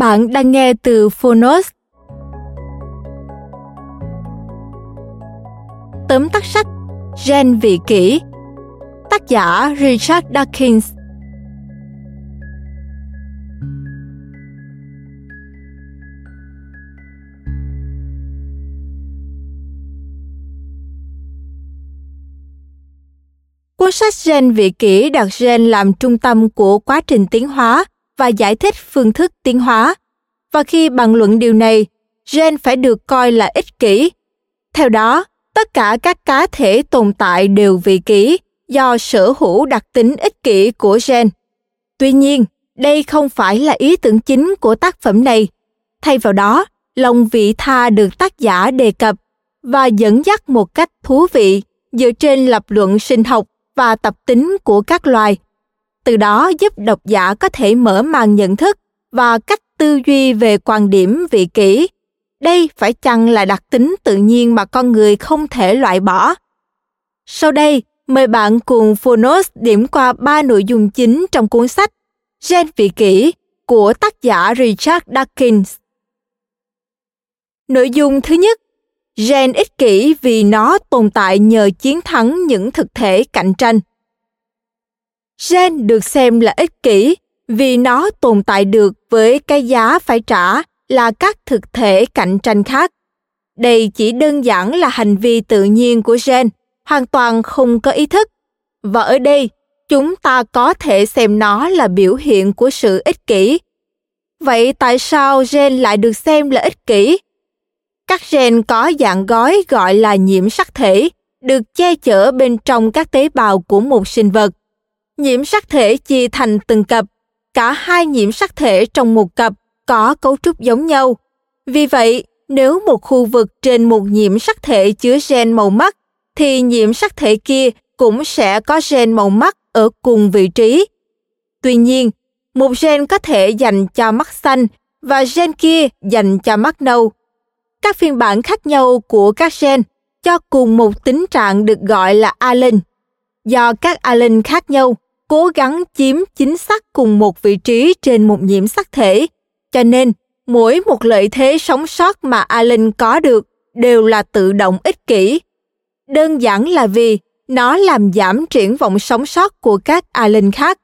Bạn đang nghe từ Phonos. Tóm tắt sách, Gen vị kỷ. Tác giả, Richard Dawkins. Cuốn sách gen vị kỷ đặt gen làm trung tâm của quá trình tiến hóa và giải thích phương thức tiến hóa. Và khi bàn luận điều này, gen phải được coi là ích kỷ. Theo đó, tất cả các cá thể tồn tại đều vị kỷ do sở hữu đặc tính ích kỷ của gen. Tuy nhiên, đây không phải là ý tưởng chính của tác phẩm này. Thay vào đó, lòng vị tha được tác giả đề cập và dẫn dắt một cách thú vị dựa trên lập luận sinh học và tập tính của các loài từ đó giúp độc giả có thể mở màn nhận thức và cách tư duy về quan điểm, vị kỷ. Đây phải chăng là đặc tính tự nhiên mà con người không thể loại bỏ? Sau đây, mời bạn cùng phonos điểm qua ba nội dung chính trong cuốn sách gen vị kỷ của tác giả richard dawkins. Nội dung thứ nhất, gen ích kỷ vì nó tồn tại nhờ chiến thắng những thực thể cạnh tranh gen được xem là ích kỷ vì nó tồn tại được với cái giá phải trả là các thực thể cạnh tranh khác. Đây chỉ đơn giản là hành vi tự nhiên của gen, hoàn toàn không có ý thức. Và ở đây, chúng ta có thể xem nó là biểu hiện của sự ích kỷ. Vậy tại sao gen lại được xem là ích kỷ? Các gen có dạng gói gọi là nhiễm sắc thể, được che chở bên trong các tế bào của một sinh vật nhiễm sắc thể chia thành từng cặp. Cả hai nhiễm sắc thể trong một cặp có cấu trúc giống nhau. Vì vậy, nếu một khu vực trên một nhiễm sắc thể chứa gen màu mắt, thì nhiễm sắc thể kia cũng sẽ có gen màu mắt ở cùng vị trí. Tuy nhiên, một gen có thể dành cho mắt xanh và gen kia dành cho mắt nâu. Các phiên bản khác nhau của các gen cho cùng một tính trạng được gọi là allele. do các allele khác nhau cố gắng chiếm chính xác cùng một vị trí trên một nhiễm sắc thể. Cho nên, mỗi một lợi thế sống sót mà allen có được đều là tự động ích kỷ. Đơn giản là vì nó làm giảm triển vọng sống sót của các allen khác.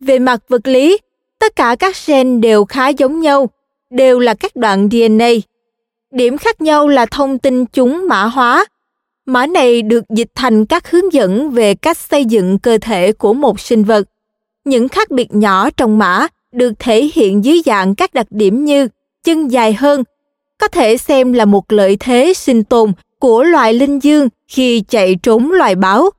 Về mặt vật lý, tất cả các gen đều khá giống nhau, đều là các đoạn dna điểm khác nhau là thông tin chúng mã hóa. Mã này được dịch thành các hướng dẫn về cách xây dựng cơ thể của một sinh vật. Những khác biệt nhỏ trong mã được thể hiện dưới dạng các đặc điểm như chân dài hơn, có thể xem là một lợi thế sinh tồn của loài linh dương khi chạy trốn loài báo.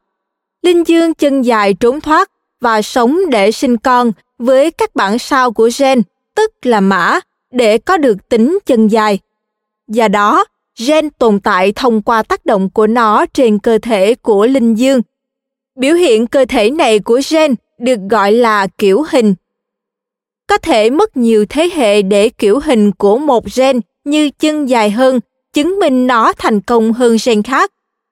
Linh dương chân dài trốn thoát và sống để sinh con với các bản sao của gen, tức là mã, để có được tính chân dài. Do đó, gen tồn tại thông qua tác động của nó trên cơ thể của linh dương. Biểu hiện cơ thể này của gen được gọi là kiểu hình. Có thể mất nhiều thế hệ để kiểu hình của một gen như chân dài hơn chứng minh nó thành công hơn gen khác.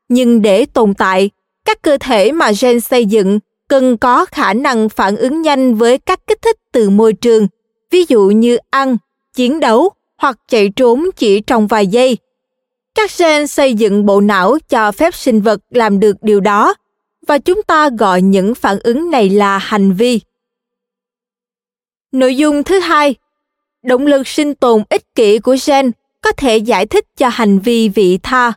Nhưng để tồn tại, các cơ thể mà gen xây dựng cần có khả năng phản ứng nhanh với các kích thích từ môi trường, ví dụ như ăn, chiến đấu hoặc chạy trốn chỉ trong vài giây. Các gen xây dựng bộ não cho phép sinh vật làm được điều đó và chúng ta gọi những phản ứng này là hành vi. Nội dung thứ hai, động lực sinh tồn ích kỷ của gen có thể giải thích cho hành vi vị tha.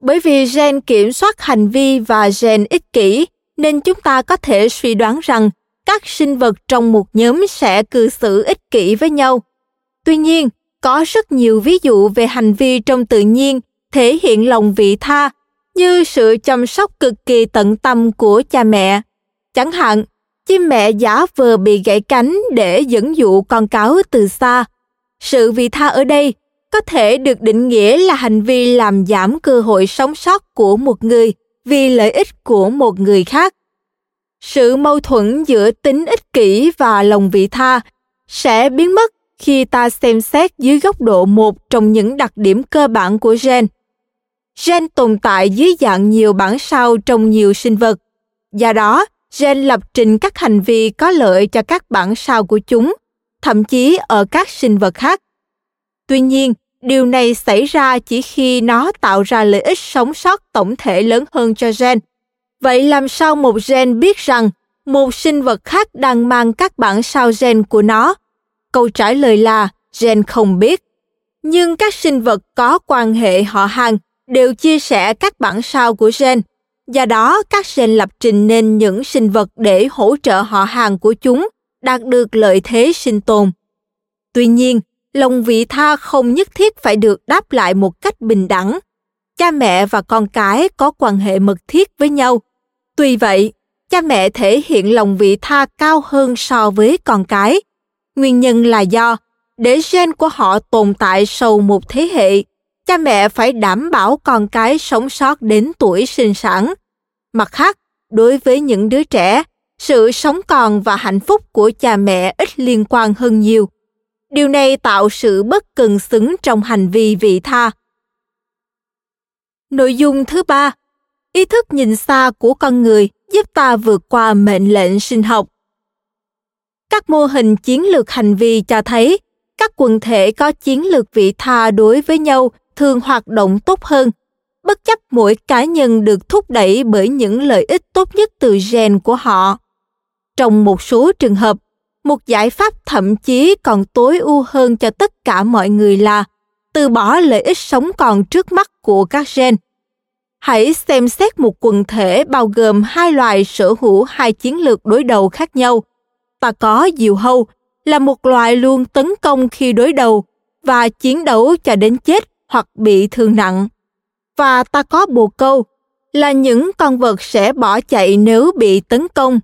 Bởi vì gen kiểm soát hành vi và gen ích kỷ, nên chúng ta có thể suy đoán rằng các sinh vật trong một nhóm sẽ cư xử ích kỷ với nhau. Tuy nhiên, có rất nhiều ví dụ về hành vi trong tự nhiên thể hiện lòng vị tha như sự chăm sóc cực kỳ tận tâm của cha mẹ. Chẳng hạn, chim mẹ giả vờ bị gãy cánh để dẫn dụ con cáo từ xa. Sự vị tha ở đây có thể được định nghĩa là hành vi làm giảm cơ hội sống sót của một người vì lợi ích của một người khác sự mâu thuẫn giữa tính ích kỷ và lòng vị tha sẽ biến mất khi ta xem xét dưới góc độ một trong những đặc điểm cơ bản của gen. Gen tồn tại dưới dạng nhiều bản sao trong nhiều sinh vật. Do đó, gen lập trình các hành vi có lợi cho các bản sao của chúng, thậm chí ở các sinh vật khác. Tuy nhiên, điều này xảy ra chỉ khi nó tạo ra lợi ích sống sót tổng thể lớn hơn cho gen Vậy làm sao một gen biết rằng một sinh vật khác đang mang các bản sao gen của nó? Câu trả lời là gen không biết. Nhưng các sinh vật có quan hệ họ hàng đều chia sẻ các bản sao của gen. Do đó, các gen lập trình nên những sinh vật để hỗ trợ họ hàng của chúng đạt được lợi thế sinh tồn. Tuy nhiên, lòng vị tha không nhất thiết phải được đáp lại một cách bình đẳng. Cha mẹ và con cái có quan hệ mật thiết với nhau, Tuy vậy, cha mẹ thể hiện lòng vị tha cao hơn so với con cái. Nguyên nhân là do để gen của họ tồn tại sau một thế hệ, cha mẹ phải đảm bảo con cái sống sót đến tuổi sinh sản. Mặt khác, đối với những đứa trẻ, sự sống còn và hạnh phúc của cha mẹ ít liên quan hơn nhiều. Điều này tạo sự bất cần xứng trong hành vi vị tha. Nội dung thứ ba, ý thức nhìn xa của con người giúp ta vượt qua mệnh lệnh sinh học các mô hình chiến lược hành vi cho thấy, các quần thể có chiến lược vị tha đối với nhau thường hoạt động tốt hơn. Bất chấp mỗi cá nhân được thúc đẩy bởi những lợi ích tốt nhất từ gen của họ. Trong một số trường hợp, một giải pháp thậm chí còn tối ưu hơn cho tất cả mọi người là từ bỏ lợi ích sống còn trước mắt của các gen. Hãy xem xét một quần thể bao gồm hai loài sở hữu hai chiến lược đối đầu khác nhau. Ta có diều hâu là một loài luôn tấn công khi đối đầu và chiến đấu cho đến chết hoặc bị thương nặng. Và ta có bồ câu là những con vật sẽ bỏ chạy nếu bị tấn công.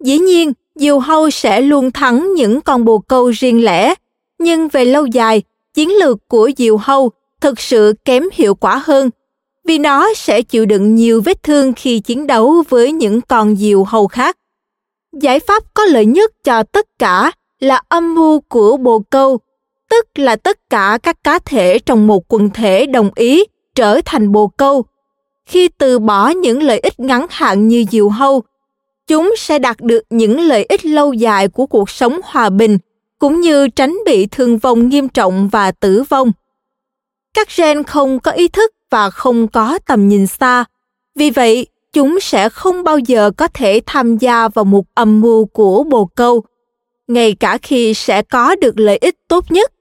Dĩ nhiên, diều hâu sẽ luôn thắng những con bồ câu riêng lẻ, nhưng về lâu dài, chiến lược của diều hâu thực sự kém hiệu quả hơn vì nó sẽ chịu đựng nhiều vết thương khi chiến đấu với những con diều hầu khác. Giải pháp có lợi nhất cho tất cả là âm mưu của bồ câu, tức là tất cả các cá thể trong một quần thể đồng ý trở thành bồ câu. Khi từ bỏ những lợi ích ngắn hạn như diều hâu, chúng sẽ đạt được những lợi ích lâu dài của cuộc sống hòa bình cũng như tránh bị thương vong nghiêm trọng và tử vong. Các gen không có ý thức và không có tầm nhìn xa vì vậy chúng sẽ không bao giờ có thể tham gia vào một âm mưu của bồ câu, ngay cả khi sẽ có được lợi ích tốt nhất.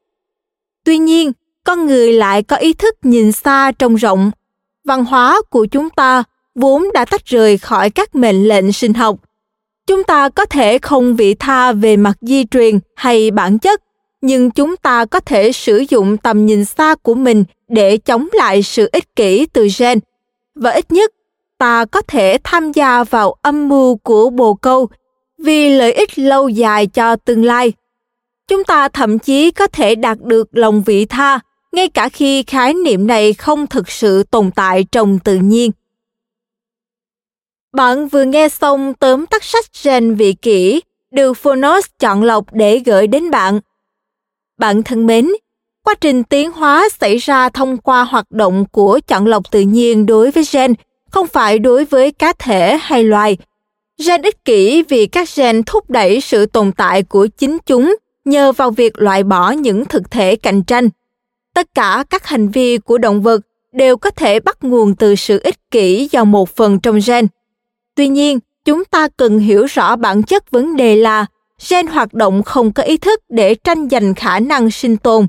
Tuy nhiên, con người lại có ý thức nhìn xa trông rộng. Văn hóa của chúng ta vốn đã tách rời khỏi các mệnh lệnh sinh học. Chúng ta có thể không vị tha về mặt di truyền hay bản chất, nhưng chúng ta có thể sử dụng tầm nhìn xa của mình để chống lại sự ích kỷ từ gen, và ít nhất ta có thể tham gia vào âm mưu của bồ câu vì lợi ích lâu dài cho tương lai chúng ta thậm chí có thể đạt được lòng vị tha ngay cả khi khái niệm này không thực sự tồn tại trong tự nhiên bạn vừa nghe xong tóm tắt sách gen vị kỷ được Phonos chọn lọc để gửi đến bạn. Bạn thân mến, quá trình tiến hóa xảy ra thông qua hoạt động của chọn lọc tự nhiên đối với gen không phải đối với cá thể hay loài gen ích kỷ vì các gen thúc đẩy sự tồn tại của chính chúng nhờ vào việc loại bỏ những thực thể cạnh tranh. Tất cả các hành vi của động vật đều có thể bắt nguồn từ sự ích kỷ do một phần trong gen. Tuy nhiên, chúng ta cần hiểu rõ bản chất vấn đề là gen hoạt động không có ý thức để tranh giành khả năng sinh tồn.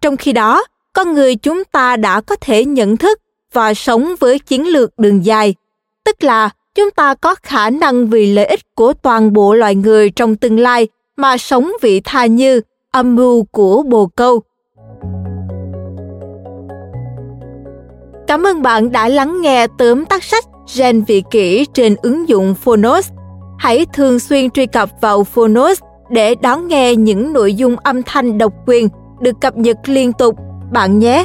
Trong khi đó, con người chúng ta đã có thể nhận thức và sống với chiến lược đường dài, tức là chúng ta có khả năng vì lợi ích của toàn bộ loài người trong tương lai mà sống vị tha như âm mưu của bồ câu. Cảm ơn bạn đã lắng nghe tóm tắt sách Gen vị kỷ trên ứng dụng Phonos. Hãy thường xuyên truy cập vào Phonos để đón nghe những nội dung âm thanh độc quyền được cập nhật liên tục bạn nhé.